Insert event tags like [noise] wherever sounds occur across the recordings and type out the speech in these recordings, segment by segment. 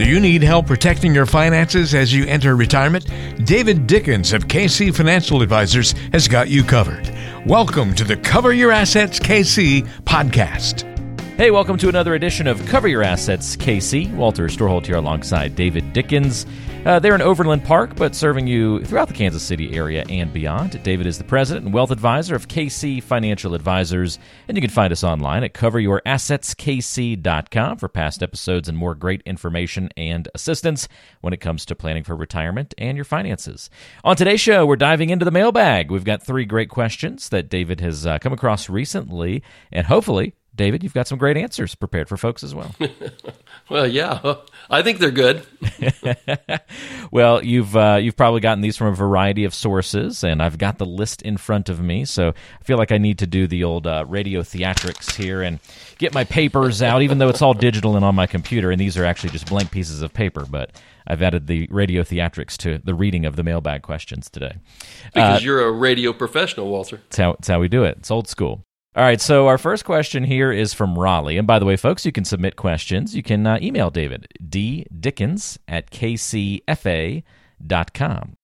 Do you need help protecting your finances as you enter retirement? David Dickens of KC Financial Advisors has got you covered. Welcome to the Cover Your Assets KC podcast. Hey, welcome to another edition of Cover Your Assets KC. Walter Storholt here alongside David Dickens. Uh, they're in Overland Park, but serving you throughout the Kansas City area and beyond. David is the president and wealth advisor of KC Financial Advisors, and you can find us online at coveryourassetskc.com for past episodes and more great information and assistance when it comes to planning for retirement and your finances. On today's show, we're diving into the mailbag. We've got three great questions that David has uh, come across recently, and hopefully David, you've got some great answers prepared for folks as well. [laughs] well, yeah, I think they're good. [laughs] well, you've uh, you've probably gotten these from a variety of sources, and I've got the list in front of me, so I feel like I need to do the old uh, radio theatrics here and get my papers out, even though it's all digital and on my computer, and these are actually just blank pieces of paper, but. I've added the radio theatrics to the reading of the mailbag questions today. Because uh, you're a radio professional, Walter. That's how, that's how we do it. It's old school. All right, so our first question here is from Raleigh. And by the way, folks, you can submit questions. You can uh, email David, ddickens at kcfa.com.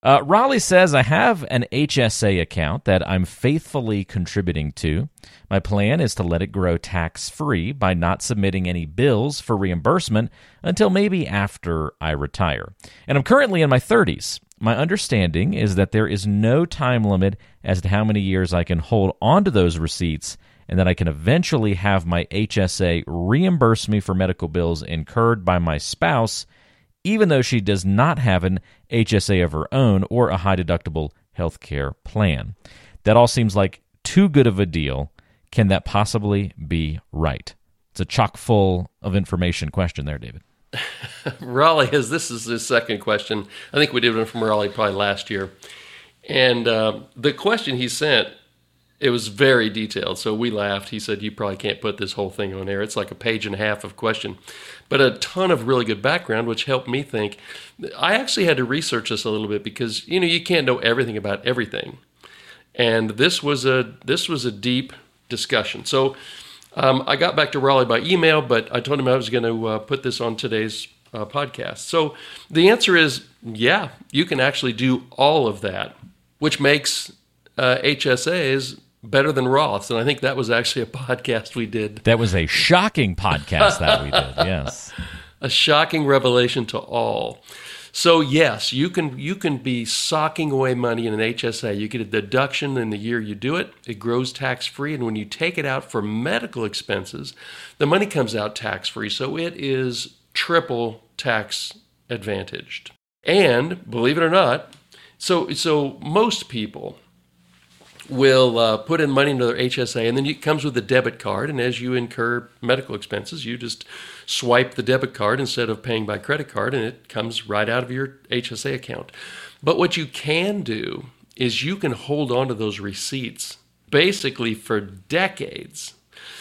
Uh, Raleigh says, I have an HSA account that I'm faithfully contributing to. My plan is to let it grow tax free by not submitting any bills for reimbursement until maybe after I retire. And I'm currently in my 30s. My understanding is that there is no time limit as to how many years I can hold onto those receipts and that I can eventually have my HSA reimburse me for medical bills incurred by my spouse, even though she does not have an HSA of her own or a high deductible health care plan. That all seems like too good of a deal. Can that possibly be right? It's a chock full of information question there, David. [laughs] Raleigh has this is his second question. I think we did one from Raleigh probably last year, and uh, the question he sent it was very detailed. So we laughed. He said, "You probably can't put this whole thing on air. It's like a page and a half of question, but a ton of really good background, which helped me think." I actually had to research this a little bit because you know you can't know everything about everything, and this was a this was a deep discussion. So um, I got back to Raleigh by email, but I told him I was going to uh, put this on today's uh, podcast. So the answer is yeah, you can actually do all of that, which makes uh, HSAs better than Roths. And I think that was actually a [laughs] podcast we did. That was a shocking podcast that we did, [laughs] yes. A shocking revelation to all. So yes, you can you can be socking away money in an HSA. You get a deduction in the year you do it. It grows tax free, and when you take it out for medical expenses, the money comes out tax free. So it is triple tax advantaged. And believe it or not, so so most people will uh, put in money into their HSA, and then it comes with a debit card. And as you incur medical expenses, you just swipe the debit card instead of paying by credit card, and it comes right out of your HSA account. But what you can do is you can hold on to those receipts basically for decades.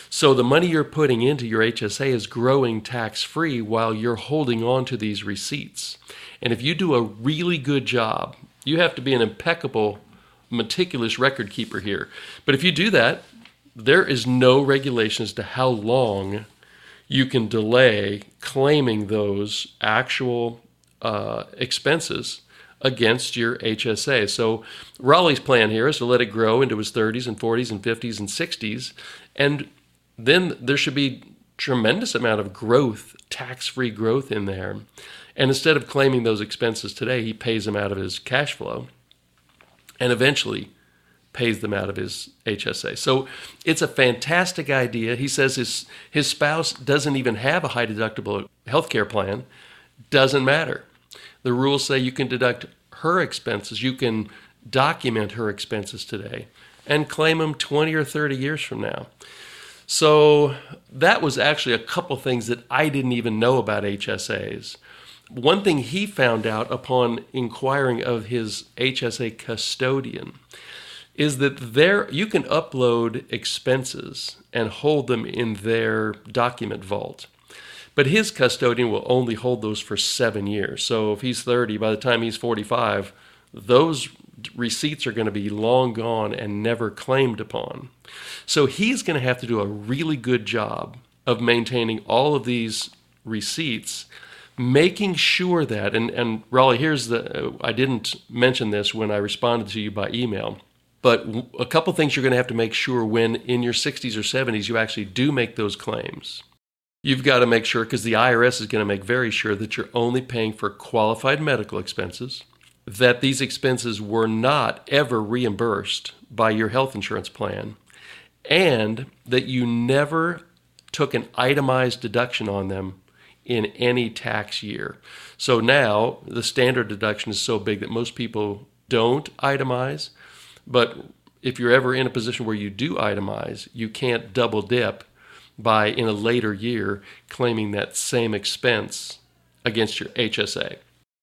So the money you're putting into your HSA is growing tax free while you're holding on to these receipts. And if you do a really good job, you have to be an impeccable meticulous record keeper here. But if you do that, there is no regulation as to how long you can delay claiming those actual uh, expenses against your HSA. So Raleigh's plan here is to let it grow into his 30s and 40s and 50s and 60s, and then there should be tremendous amount of growth, tax-free growth in there. And instead of claiming those expenses today, he pays them out of his cash flow and eventually pays them out of his HSA. So it's a fantastic idea. He says his his spouse doesn't even have a high deductible health care plan. Doesn't matter. The rules say you can deduct her expenses. You can document her expenses today and claim them 20 or 30 years from now. So that was actually a couple things that I didn't even know about HSAs. One thing he found out upon inquiring of his HSA custodian is that there you can upload expenses and hold them in their document vault. But his custodian will only hold those for seven years. So if he's 30, by the time he's 45, those receipts are going to be long gone and never claimed upon. So he's going to have to do a really good job of maintaining all of these receipts making sure that, and, and Raleigh, here's the, I didn't mention this when I responded to you by email, but a couple things you're going to have to make sure when in your 60s or 70s you actually do make those claims. You've got to make sure, because the IRS is going to make very sure that you're only paying for qualified medical expenses, that these expenses were not ever reimbursed by your health insurance plan, and that you never took an itemized deduction on them in any tax year. So now the standard deduction is so big that most people don't itemize. But if you're ever in a position where you do itemize, you can't double dip by in a later year claiming that same expense against your HSA.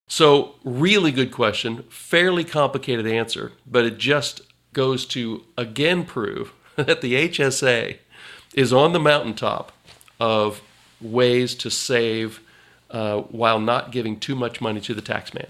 So, really good question, fairly complicated answer, but it just goes to again prove [laughs] that the HSA is on the mountaintop of ways to save uh, while not giving too much money to the taxman.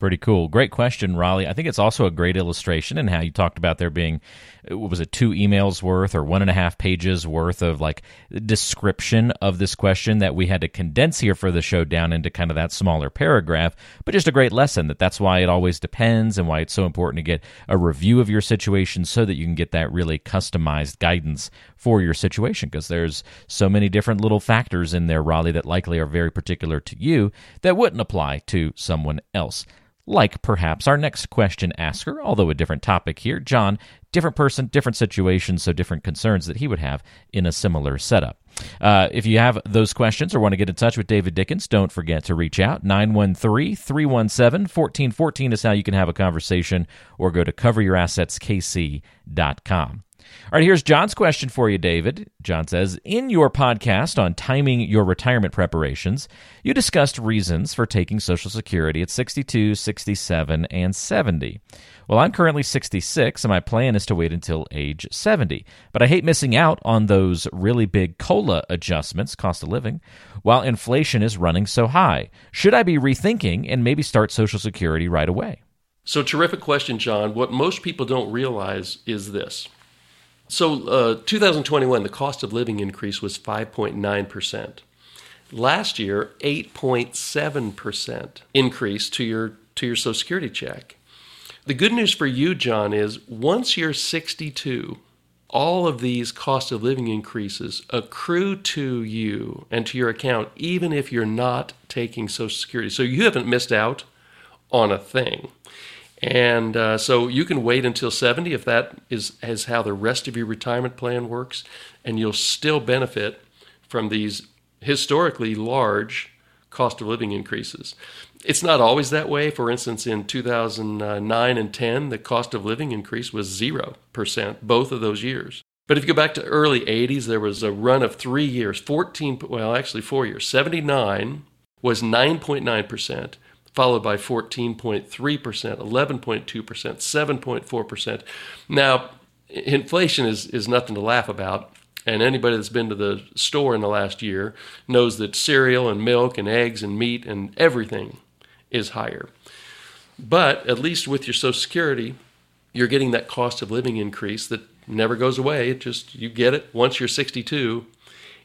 Pretty cool. Great question, Raleigh. I think it's also a great illustration in how you talked about there being, was it, two emails worth or one and a half pages worth of like description of this question that we had to condense here for the show down into kind of that smaller paragraph. But just a great lesson that that's why it always depends and why it's so important to get a review of your situation so that you can get that really customized guidance for your situation because there's so many different little factors in there, Raleigh, that likely are very particular to you that wouldn't apply to someone else like perhaps our next question asker, although a different topic here. John, different person, different situation, so different concerns that he would have in a similar setup. Uh, if you have those questions or want to get in touch with David Dickens, don't forget to reach out. 913 317 1414 is how you can have a conversation or go to coveryourassetskc.com. All right, here's John's question for you, David. John says In your podcast on timing your retirement preparations, you discussed reasons for taking Social Security at 62, 67, and 70. Well, I'm currently 66, and my plan is to wait until age 70. But I hate missing out on those really big COLA adjustments, cost of living, while inflation is running so high. Should I be rethinking and maybe start Social Security right away? So, terrific question, John. What most people don't realize is this so, uh, 2021, the cost of living increase was 5.9%. Last year, 8.7% increase to your to your Social Security check. The good news for you, John, is once you're 62, all of these cost of living increases accrue to you and to your account, even if you're not taking Social Security. So you haven't missed out on a thing. And uh, so you can wait until 70 if that is, is how the rest of your retirement plan works, and you'll still benefit from these historically large cost of living increases. It's not always that way. For instance, in 2009 and 10, the cost of living increase was 0% both of those years. But if you go back to early 80s, there was a run of three years, 14, well, actually four years. 79 was 9.9% followed by 14.3%, 11.2%, 7.4%. Now, inflation is, is nothing to laugh about. And anybody that's been to the store in the last year knows that cereal and milk and eggs and meat and everything is higher. But at least with your Social Security, you're getting that cost of living increase that never goes away. It just you get it once you're 62,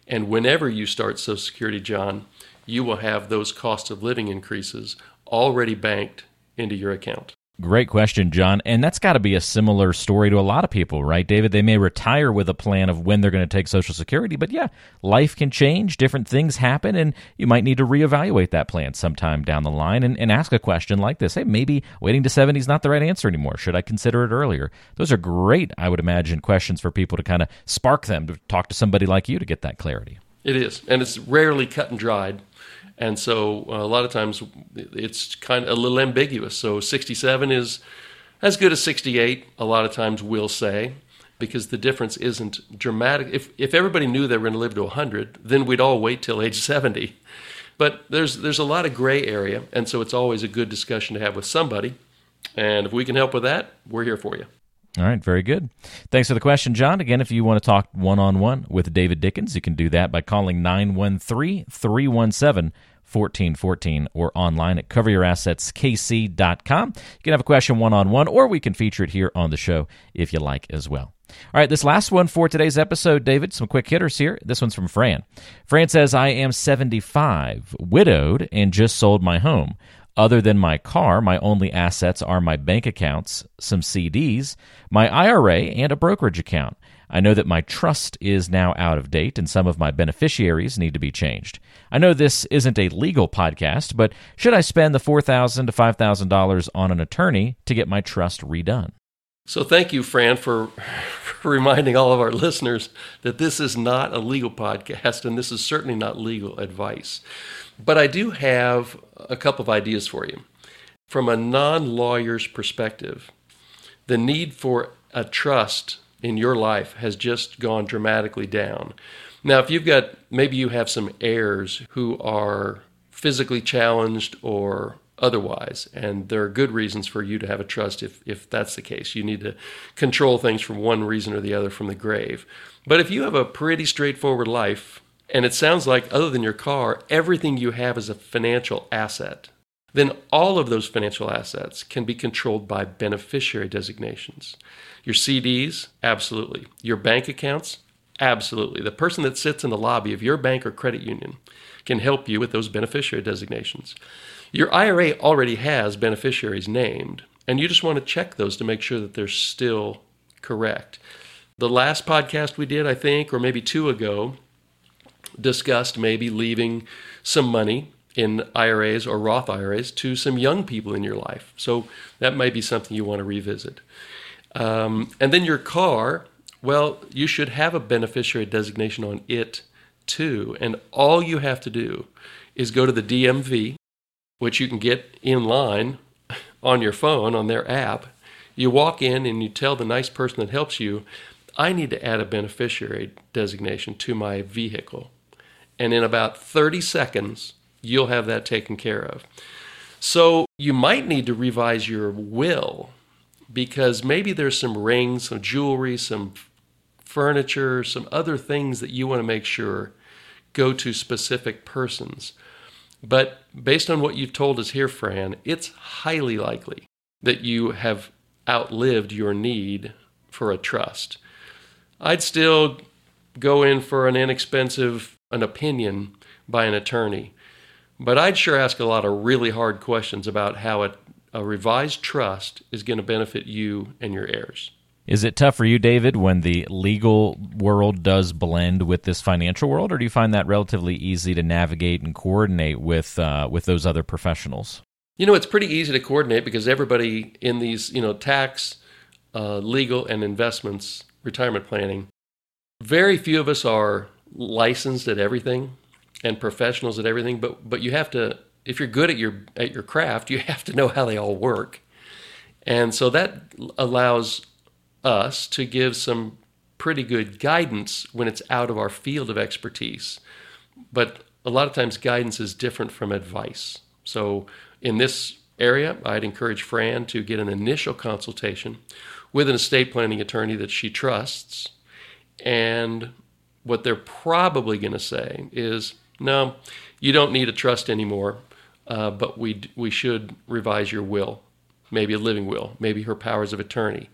and whenever you start Social Security, John, you will have those cost of living increases already banked into your account? Great question, John. And that's got to be a similar story to a lot of people, right, David? They may retire with a plan of when they're going to take Social Security, but yeah, life can change, different things happen, and you might need to reevaluate that plan sometime down the line and, and ask a question like this Hey, maybe waiting to 70 is not the right answer anymore. Should I consider it earlier? Those are great, I would imagine, questions for people to kind of spark them to talk to somebody like you to get that clarity. It is, and it's rarely cut and dried. And so uh, a lot of times it's kind of a little ambiguous. So 67 is as good as 68, a lot of times we'll say, because the difference isn't dramatic. If, if everybody knew they were going to live to 100, then we'd all wait till age 70. But there's, there's a lot of gray area, and so it's always a good discussion to have with somebody. And if we can help with that, we're here for you. All right, very good. Thanks for the question, John. Again, if you want to talk one on one with David Dickens, you can do that by calling 913 317 1414 or online at coveryourassetskc.com. You can have a question one on one, or we can feature it here on the show if you like as well. All right, this last one for today's episode, David, some quick hitters here. This one's from Fran. Fran says, I am 75, widowed, and just sold my home. Other than my car, my only assets are my bank accounts, some CDs, my IRA, and a brokerage account. I know that my trust is now out of date and some of my beneficiaries need to be changed. I know this isn't a legal podcast, but should I spend the $4,000 to $5,000 on an attorney to get my trust redone? So thank you, Fran, for, [laughs] for reminding all of our listeners that this is not a legal podcast and this is certainly not legal advice. But I do have a couple of ideas for you. From a non lawyer's perspective, the need for a trust in your life has just gone dramatically down. Now, if you've got maybe you have some heirs who are physically challenged or otherwise, and there are good reasons for you to have a trust if, if that's the case. You need to control things from one reason or the other from the grave. But if you have a pretty straightforward life, and it sounds like, other than your car, everything you have is a financial asset, then all of those financial assets can be controlled by beneficiary designations. Your CDs, absolutely. Your bank accounts, absolutely. The person that sits in the lobby of your bank or credit union can help you with those beneficiary designations. Your IRA already has beneficiaries named, and you just want to check those to make sure that they're still correct. The last podcast we did, I think, or maybe two ago, discussed maybe leaving some money in IRAs or Roth IRAs to some young people in your life. So that might be something you want to revisit. Um, and then your car, well, you should have a beneficiary designation on it too. And all you have to do is go to the DMV, which you can get in line on your phone on their app. You walk in and you tell the nice person that helps you, I need to add a beneficiary designation to my vehicle. And in about 30 seconds, you'll have that taken care of. So you might need to revise your will because maybe there's some rings, some jewelry, some furniture, some other things that you want to make sure go to specific persons. But based on what you've told us here, Fran, it's highly likely that you have outlived your need for a trust. I'd still go in for an inexpensive an opinion by an attorney but I'd sure ask a lot of really hard questions about how a, a revised trust is going to benefit you and your heirs. Is it tough for you, David, when the legal world does blend with this financial world, or do you find that relatively easy to navigate and coordinate with uh, with those other professionals? You know, it's pretty easy to coordinate because everybody in these, you know, tax, uh, legal, and investments, retirement planning, very few of us are licensed at everything and professionals at everything, but but you have to if you're good at your at your craft, you [laughs] have to know how they all work. And so that allows us to give some pretty good guidance when it's out of our field of expertise. But a lot of times guidance is different from advice. So in this area, I'd encourage Fran to get an initial consultation with an estate planning attorney that she trusts. And what they're probably going to say is, no, you don't need a trust anymore, uh, but we, we should revise your will, maybe a living will, maybe her powers of attorney,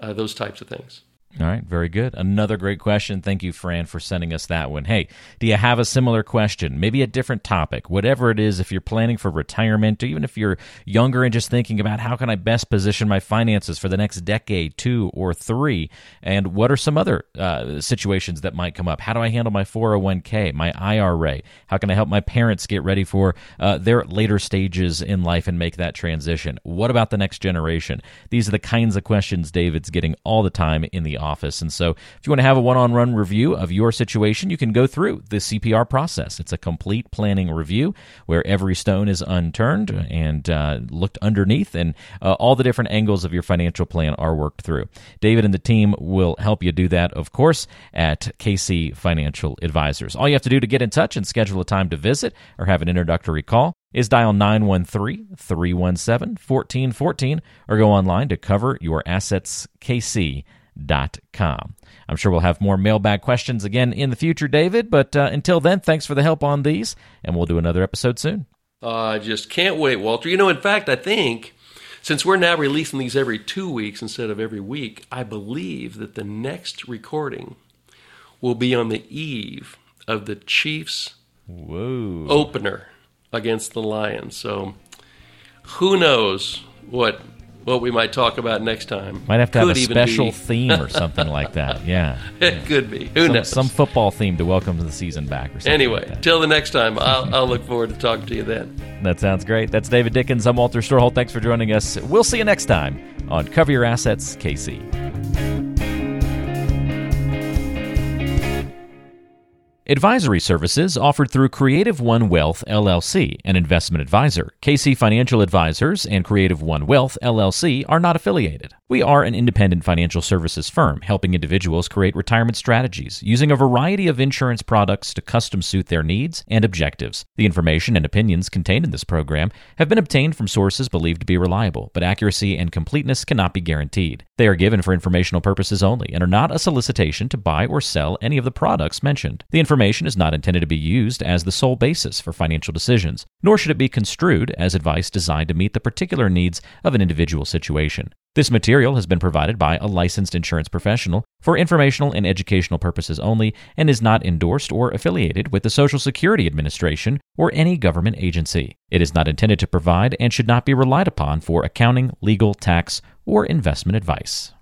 uh, those types of things. All right, very good. Another great question. Thank you, Fran, for sending us that one. Hey, do you have a similar question? Maybe a different topic, whatever it is, if you're planning for retirement, or even if you're younger and just thinking about how can I best position my finances for the next decade, two or three, and what are some other uh, situations that might come up? How do I handle my 401k, my IRA? How can I help my parents get ready for uh, their later stages in life and make that transition? What about the next generation? These are the kinds of questions David's getting all the time in the office. And so, if you want to have a one on one review of your situation, you can go through the CPR process. It's a complete planning review where every stone is unturned and uh, looked underneath, and uh, all the different angles of your financial plan are worked through. David and the team will help you do that, of course, at KC Financial Advisors. All you have to do to get in touch and schedule a time to visit or have an introductory call is dial 913 317 1414 or go online to cover your assets KC com. I'm sure we'll have more mailbag questions again in the future, David, but uh, until then, thanks for the help on these, and we'll do another episode soon. I uh, just can't wait, Walter. You know, in fact, I think Since we're now releasing these every two weeks instead of every week, I believe that the next recording will be on the eve of the Chiefs Whoa. opener against the Lions. So who knows what what we might talk about next time. Might have to have a special [laughs] theme or something like that. Yeah. It could be. Who Some, knows? some football theme to welcome the season back or something. anyway, like till the next time, I'll, I'll look forward to talking to you then. That sounds great. That's David Dickens. I'm Walter Storholt. Thanks for joining us. We'll see you next time on Cover Your Assets KC. Advisory services offered through Creative One Wealth LLC, an investment advisor. KC Financial Advisors and Creative One Wealth LLC are not affiliated. We are an independent financial services firm helping individuals create retirement strategies using a variety of insurance products to custom suit their needs and objectives. The information and opinions contained in this program have been obtained from sources believed to be reliable, but accuracy and completeness cannot be guaranteed. They are given for informational purposes only and are not a solicitation to buy or sell any of the products mentioned. The information is not intended to be used as the sole basis for financial decisions, nor should it be construed as advice designed to meet the particular needs of an individual situation. This material has been provided by a licensed insurance professional for informational and educational purposes only and is not endorsed or affiliated with the Social Security Administration or any government agency. It is not intended to provide and should not be relied upon for accounting, legal, tax, or investment advice.